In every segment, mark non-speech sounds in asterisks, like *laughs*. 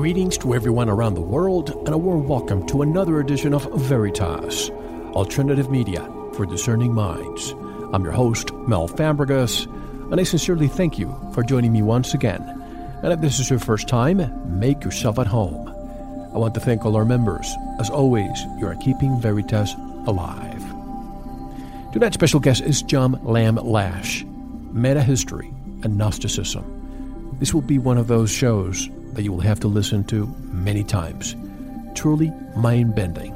Greetings to everyone around the world, and a warm welcome to another edition of Veritas, alternative media for discerning minds. I'm your host, Mel Fabregas, and I sincerely thank you for joining me once again. And if this is your first time, make yourself at home. I want to thank all our members. As always, you are keeping Veritas alive. Tonight's special guest is John Lamb Lash, Meta History and Gnosticism. This will be one of those shows that you will have to listen to many times. Truly mind bending.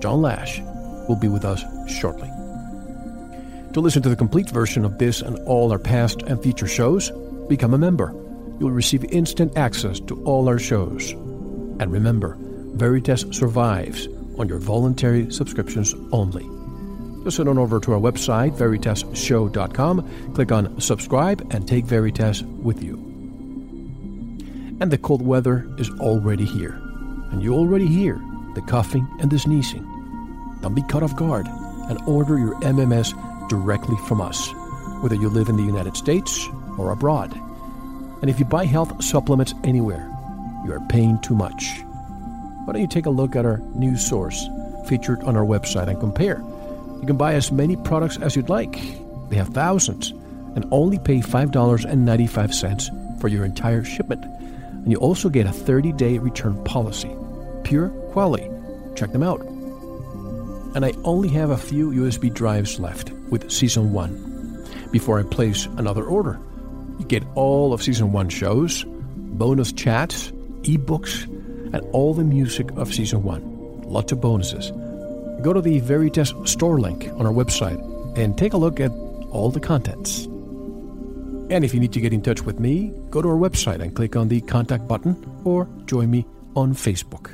John Lash will be with us shortly. To listen to the complete version of this and all our past and future shows, become a member. You'll receive instant access to all our shows. And remember, Veritas survives on your voluntary subscriptions only. Just head on over to our website, veritasshow.com, click on subscribe, and take Veritas with you. And the cold weather is already here. And you already hear the coughing and the sneezing. Don't be caught off guard and order your MMS directly from us, whether you live in the United States or abroad. And if you buy health supplements anywhere, you are paying too much. Why don't you take a look at our news source featured on our website and compare? You can buy as many products as you'd like. They have thousands and only pay $5.95 for your entire shipment. And you also get a 30 day return policy. Pure quality. Check them out. And I only have a few USB drives left with Season 1 before I place another order. You get all of Season 1 shows, bonus chats, ebooks, and all the music of Season 1. Lots of bonuses. Go to the Veritas store link on our website and take a look at all the contents. And if you need to get in touch with me, go to our website and click on the contact button or join me on Facebook.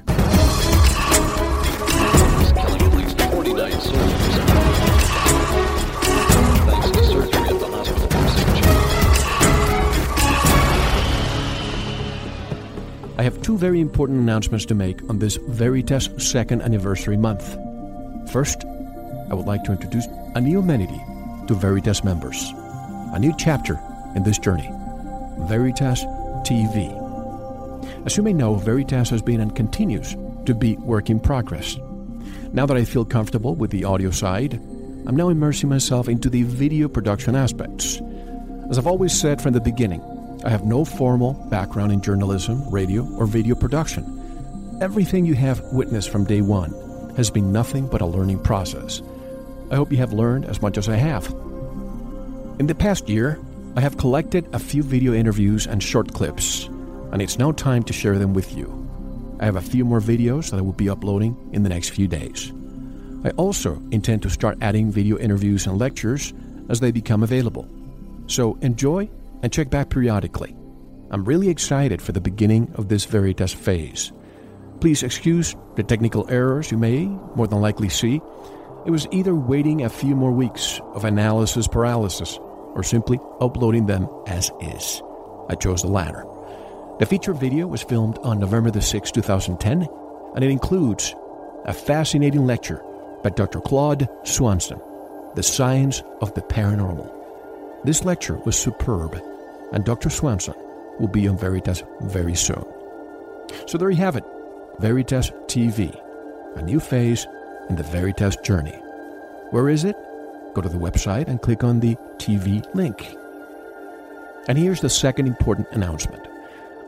I have two very important announcements to make on this Veritas second anniversary month. First, I would like to introduce a new amenity to Veritas members, a new chapter in this journey Veritas TV. As you may know, Veritas has been and continues to be work in progress. Now that I feel comfortable with the audio side, I'm now immersing myself into the video production aspects. As I've always said from the beginning, I have no formal background in journalism, radio, or video production. Everything you have witnessed from day one has been nothing but a learning process. I hope you have learned as much as I have. In the past year, I have collected a few video interviews and short clips, and it's now time to share them with you. I have a few more videos that I will be uploading in the next few days. I also intend to start adding video interviews and lectures as they become available. So enjoy and check back periodically. I'm really excited for the beginning of this Veritas phase. Please excuse the technical errors you may more than likely see. It was either waiting a few more weeks of analysis paralysis or simply uploading them as is. I chose the latter. The feature video was filmed on November the 6th, 2010, and it includes a fascinating lecture by Dr. Claude Swanson, The Science of the Paranormal. This lecture was superb and Dr. Swanson will be on Veritas very soon. So there you have it Veritas TV, a new phase in the Veritas journey. Where is it? Go to the website and click on the TV link. And here's the second important announcement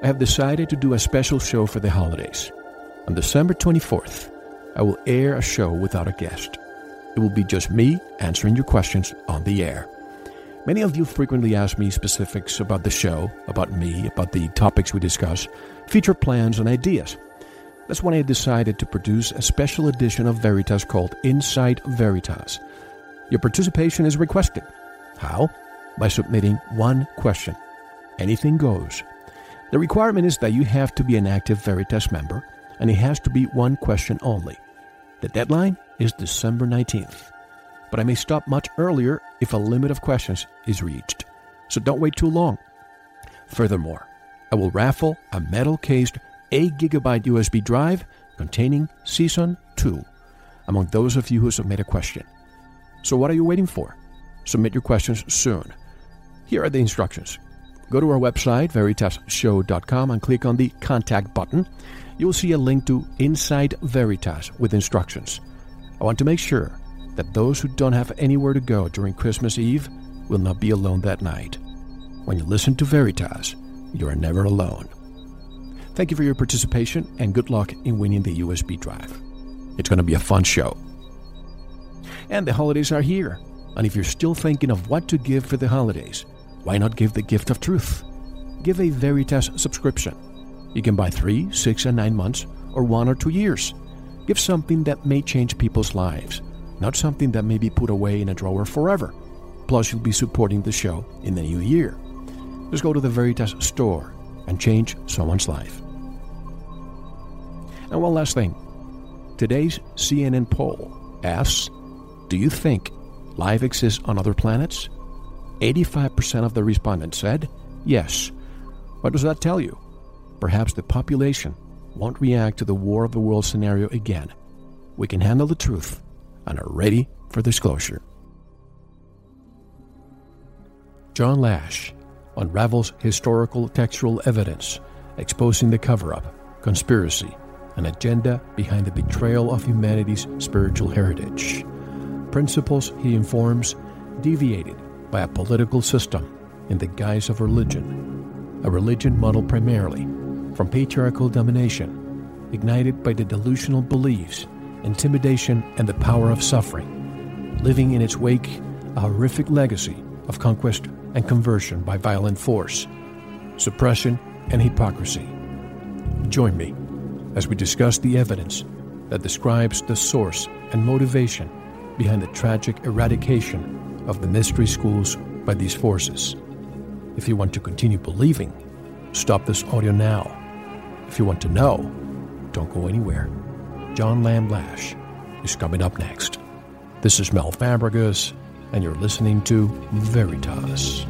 I have decided to do a special show for the holidays. On December 24th, I will air a show without a guest. It will be just me answering your questions on the air. Many of you frequently ask me specifics about the show, about me, about the topics we discuss, feature plans, and ideas. That's when I decided to produce a special edition of Veritas called Inside Veritas. Your participation is requested. How? By submitting one question. Anything goes. The requirement is that you have to be an active Veritas member, and it has to be one question only. The deadline is December 19th but I may stop much earlier if a limit of questions is reached. So don't wait too long. Furthermore, I will raffle a metal cased 8 gigabyte USB drive containing Season 2 among those of you who submit a question. So what are you waiting for? Submit your questions soon. Here are the instructions. Go to our website, veritasshow.com, and click on the Contact button. You will see a link to Inside Veritas with instructions. I want to make sure that those who don't have anywhere to go during Christmas Eve will not be alone that night. When you listen to Veritas, you are never alone. Thank you for your participation and good luck in winning the USB drive. It's going to be a fun show. And the holidays are here. And if you're still thinking of what to give for the holidays, why not give the gift of truth? Give a Veritas subscription. You can buy three, six, and nine months, or one or two years. Give something that may change people's lives not something that may be put away in a drawer forever. Plus, you'll be supporting the show in the new year. Just go to the Veritas store and change someone's life. And one last thing today's CNN poll asks Do you think life exists on other planets? 85% of the respondents said yes. What does that tell you? Perhaps the population won't react to the War of the World scenario again. We can handle the truth and are ready for disclosure. John Lash unravels historical textual evidence exposing the cover up, conspiracy, and agenda behind the betrayal of humanity's spiritual heritage. Principles, he informs, deviated by a political system in the guise of religion, a religion modeled primarily from patriarchal domination, ignited by the delusional beliefs intimidation, and the power of suffering, leaving in its wake a horrific legacy of conquest and conversion by violent force, suppression, and hypocrisy. Join me as we discuss the evidence that describes the source and motivation behind the tragic eradication of the mystery schools by these forces. If you want to continue believing, stop this audio now. If you want to know, don't go anywhere. John Lamb Lash is coming up next. This is Mel Fabregas, and you're listening to Veritas.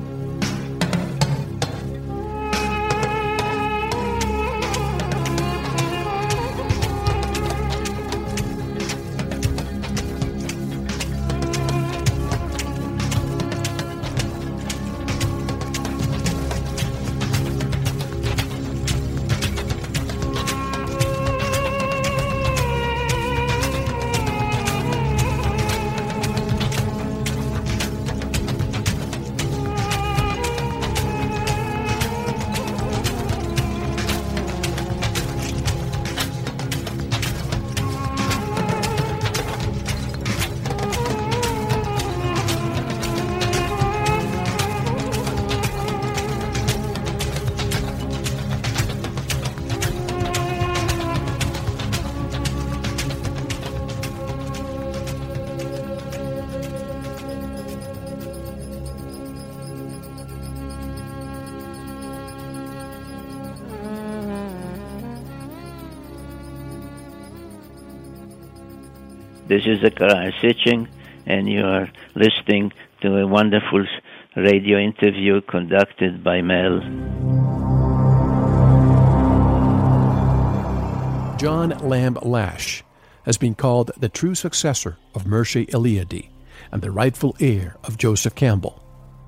This is Zecharia Sitchin, and you are listening to a wonderful radio interview conducted by Mel. John Lamb Lash has been called the true successor of Mircea Eliade and the rightful heir of Joseph Campbell.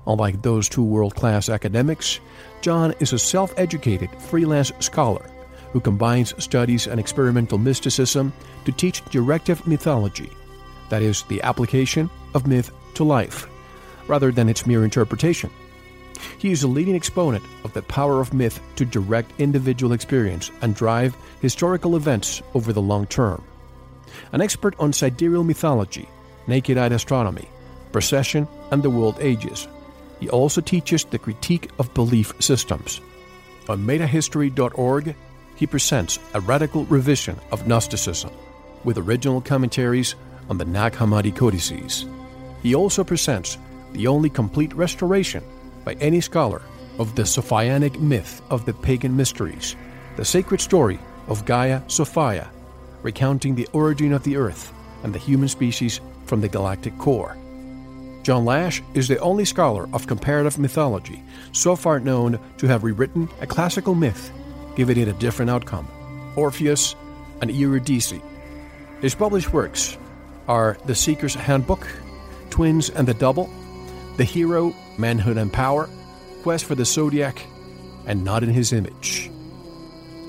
Unlike those two world class academics, John is a self educated freelance scholar who combines studies and experimental mysticism to teach directive mythology, that is, the application of myth to life, rather than its mere interpretation. He is a leading exponent of the power of myth to direct individual experience and drive historical events over the long term. An expert on sidereal mythology, naked eyed astronomy, precession, and the world ages. He also teaches the critique of belief systems. On metahistory.org, he presents a radical revision of Gnosticism with original commentaries on the Nag Hammadi codices. He also presents the only complete restoration by any scholar of the Sophianic myth of the pagan mysteries, the sacred story of Gaia Sophia, recounting the origin of the earth and the human species from the galactic core. John Lash is the only scholar of comparative mythology so far known to have rewritten a classical myth, giving it a different outcome Orpheus and Eurydice. His published works are The Seeker's Handbook, Twins and the Double, The Hero, Manhood and Power, Quest for the Zodiac, and Not in His Image.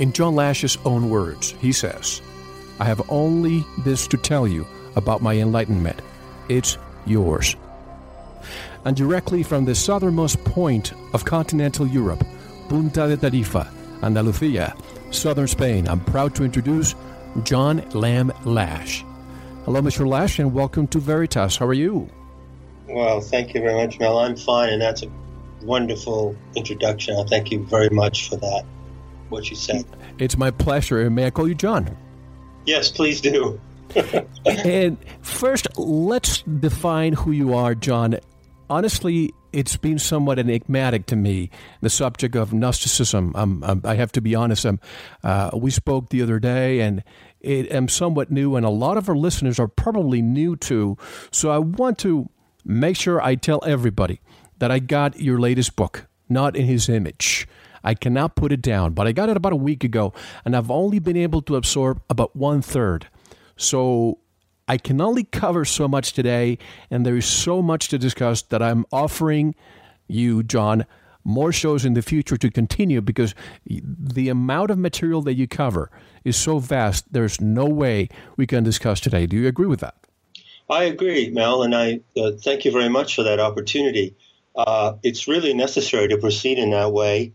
In John Lash's own words, he says, I have only this to tell you about my enlightenment. It's yours and directly from the southernmost point of continental Europe, Punta de Tarifa, Andalusia, southern Spain, I'm proud to introduce John Lamb Lash. Hello, Mr. Lash, and welcome to Veritas. How are you? Well, thank you very much, Mel. I'm fine, and that's a wonderful introduction. I thank you very much for that, what you said. It's my pleasure. May I call you John? Yes, please do. *laughs* and first, let's define who you are, John honestly, it's been somewhat enigmatic to me, the subject of Gnosticism. Um, um, I have to be honest. Um, uh, we spoke the other day, and it am somewhat new, and a lot of our listeners are probably new to. So I want to make sure I tell everybody that I got your latest book, Not in His Image. I cannot put it down, but I got it about a week ago, and I've only been able to absorb about one third. So I can only cover so much today, and there is so much to discuss that I'm offering you, John, more shows in the future to continue because the amount of material that you cover is so vast, there's no way we can discuss today. Do you agree with that? I agree, Mel, and I uh, thank you very much for that opportunity. Uh, it's really necessary to proceed in that way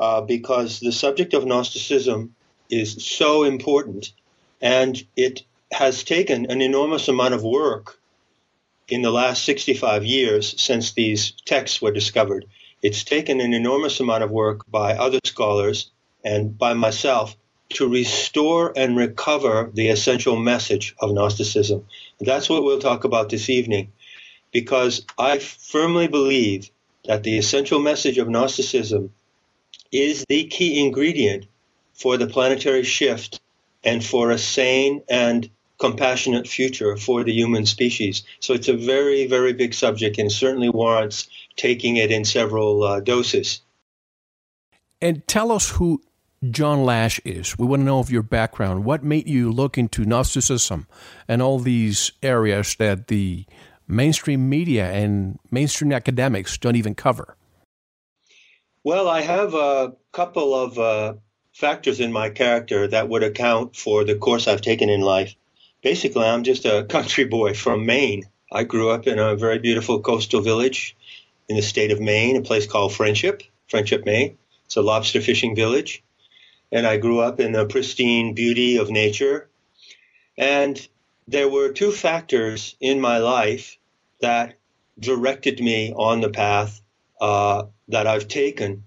uh, because the subject of Gnosticism is so important and it has taken an enormous amount of work in the last 65 years since these texts were discovered. It's taken an enormous amount of work by other scholars and by myself to restore and recover the essential message of Gnosticism. That's what we'll talk about this evening, because I firmly believe that the essential message of Gnosticism is the key ingredient for the planetary shift and for a sane and compassionate future for the human species. So it's a very, very big subject and certainly warrants taking it in several uh, doses. And tell us who John Lash is. We want to know of your background. What made you look into Gnosticism and all these areas that the mainstream media and mainstream academics don't even cover? Well, I have a couple of uh, factors in my character that would account for the course I've taken in life basically, I'm just a country boy from Maine. I grew up in a very beautiful coastal village in the state of Maine, a place called Friendship, Friendship, Maine. It's a lobster fishing village. And I grew up in the pristine beauty of nature. And there were two factors in my life that directed me on the path uh, that I've taken.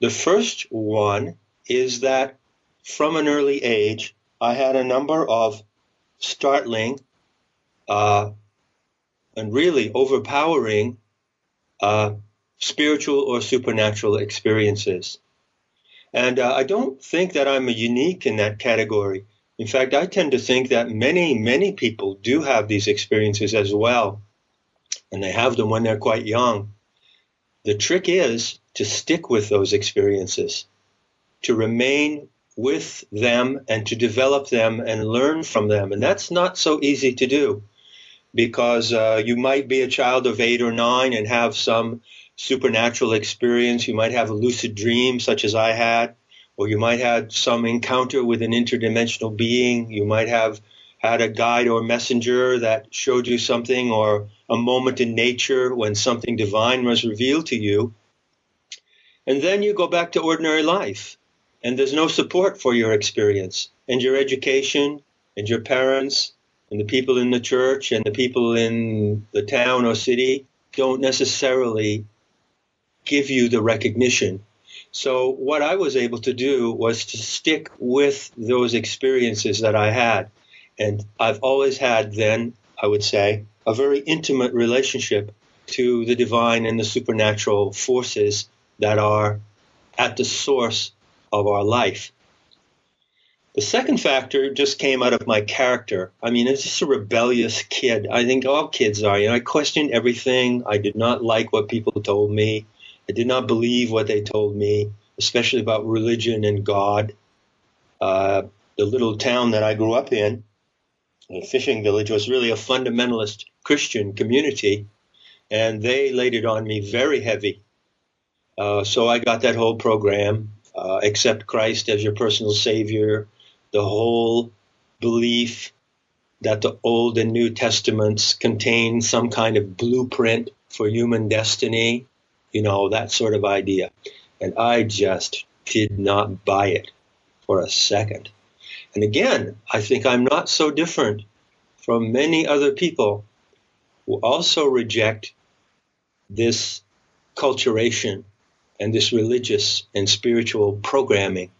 The first one is that from an early age, I had a number of startling uh, and really overpowering uh, spiritual or supernatural experiences. And uh, I don't think that I'm unique in that category. In fact, I tend to think that many, many people do have these experiences as well, and they have them when they're quite young. The trick is to stick with those experiences, to remain with them and to develop them and learn from them. And that's not so easy to do because uh, you might be a child of eight or nine and have some supernatural experience. You might have a lucid dream, such as I had, or you might have some encounter with an interdimensional being. You might have had a guide or messenger that showed you something, or a moment in nature when something divine was revealed to you. And then you go back to ordinary life and there's no support for your experience and your education and your parents and the people in the church and the people in the town or city don't necessarily give you the recognition. So what I was able to do was to stick with those experiences that I had. And I've always had then, I would say, a very intimate relationship to the divine and the supernatural forces that are at the source of our life. The second factor just came out of my character. I mean, it's just a rebellious kid. I think all kids are. You know, I questioned everything. I did not like what people told me. I did not believe what they told me, especially about religion and God. Uh, the little town that I grew up in, a fishing village, was really a fundamentalist Christian community, and they laid it on me very heavy. Uh, so I got that whole program uh, accept Christ as your personal Savior, the whole belief that the Old and New Testaments contain some kind of blueprint for human destiny, you know, that sort of idea. And I just did not buy it for a second. And again, I think I'm not so different from many other people who also reject this culturation and this religious and spiritual programming.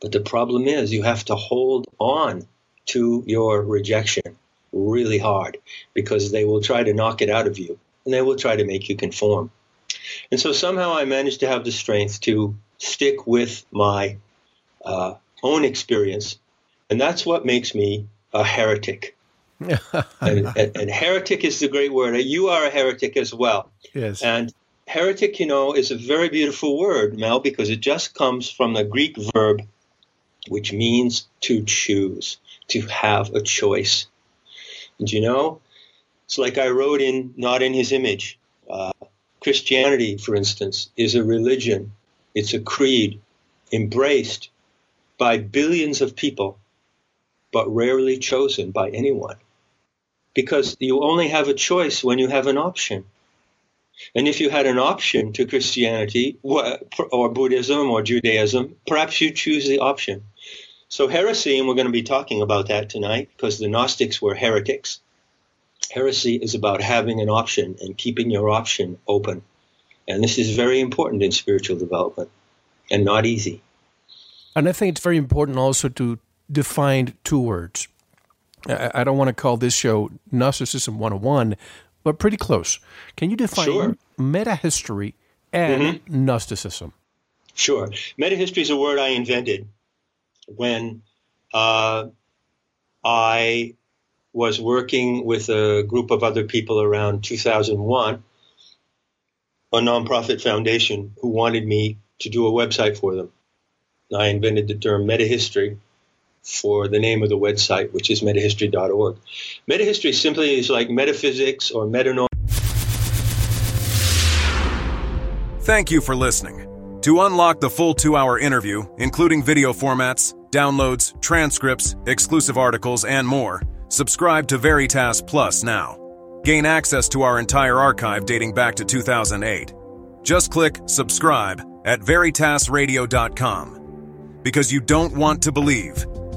But the problem is you have to hold on to your rejection really hard because they will try to knock it out of you and they will try to make you conform. And so somehow I managed to have the strength to stick with my uh, own experience. And that's what makes me a heretic. *laughs* and, and, and, heretic is the great word. You are a heretic as well. Yes. And heretic, you know, is a very beautiful word, Mel, because it just comes from the Greek verb, which means to choose, to have a choice. And you know, it's like I wrote in Not in His Image. Uh, Christianity, for instance, is a religion, it's a creed embraced by billions of people, but rarely chosen by anyone. Because you only have a choice when you have an option. And if you had an option to Christianity or Buddhism or Judaism, perhaps you choose the option. So heresy, and we're going to be talking about that tonight because the Gnostics were heretics. Heresy is about having an option and keeping your option open. And this is very important in spiritual development and not easy. And I think it's very important also to define two words. I don't want to call this show Gnosticism 101, but pretty close. Can you define sure. metahistory and mm-hmm. Gnosticism? Sure. Metahistory is a word I invented when uh, I was working with a group of other people around 2001, a nonprofit foundation who wanted me to do a website for them. I invented the term metahistory for the name of the website, which is metahistory.org. Metahistory simply is like metaphysics or metanorm. Thank you for listening. To unlock the full two hour interview, including video formats, downloads, transcripts, exclusive articles, and more, subscribe to Veritas Plus now. Gain access to our entire archive dating back to 2008. Just click subscribe at veritasradio.com. Because you don't want to believe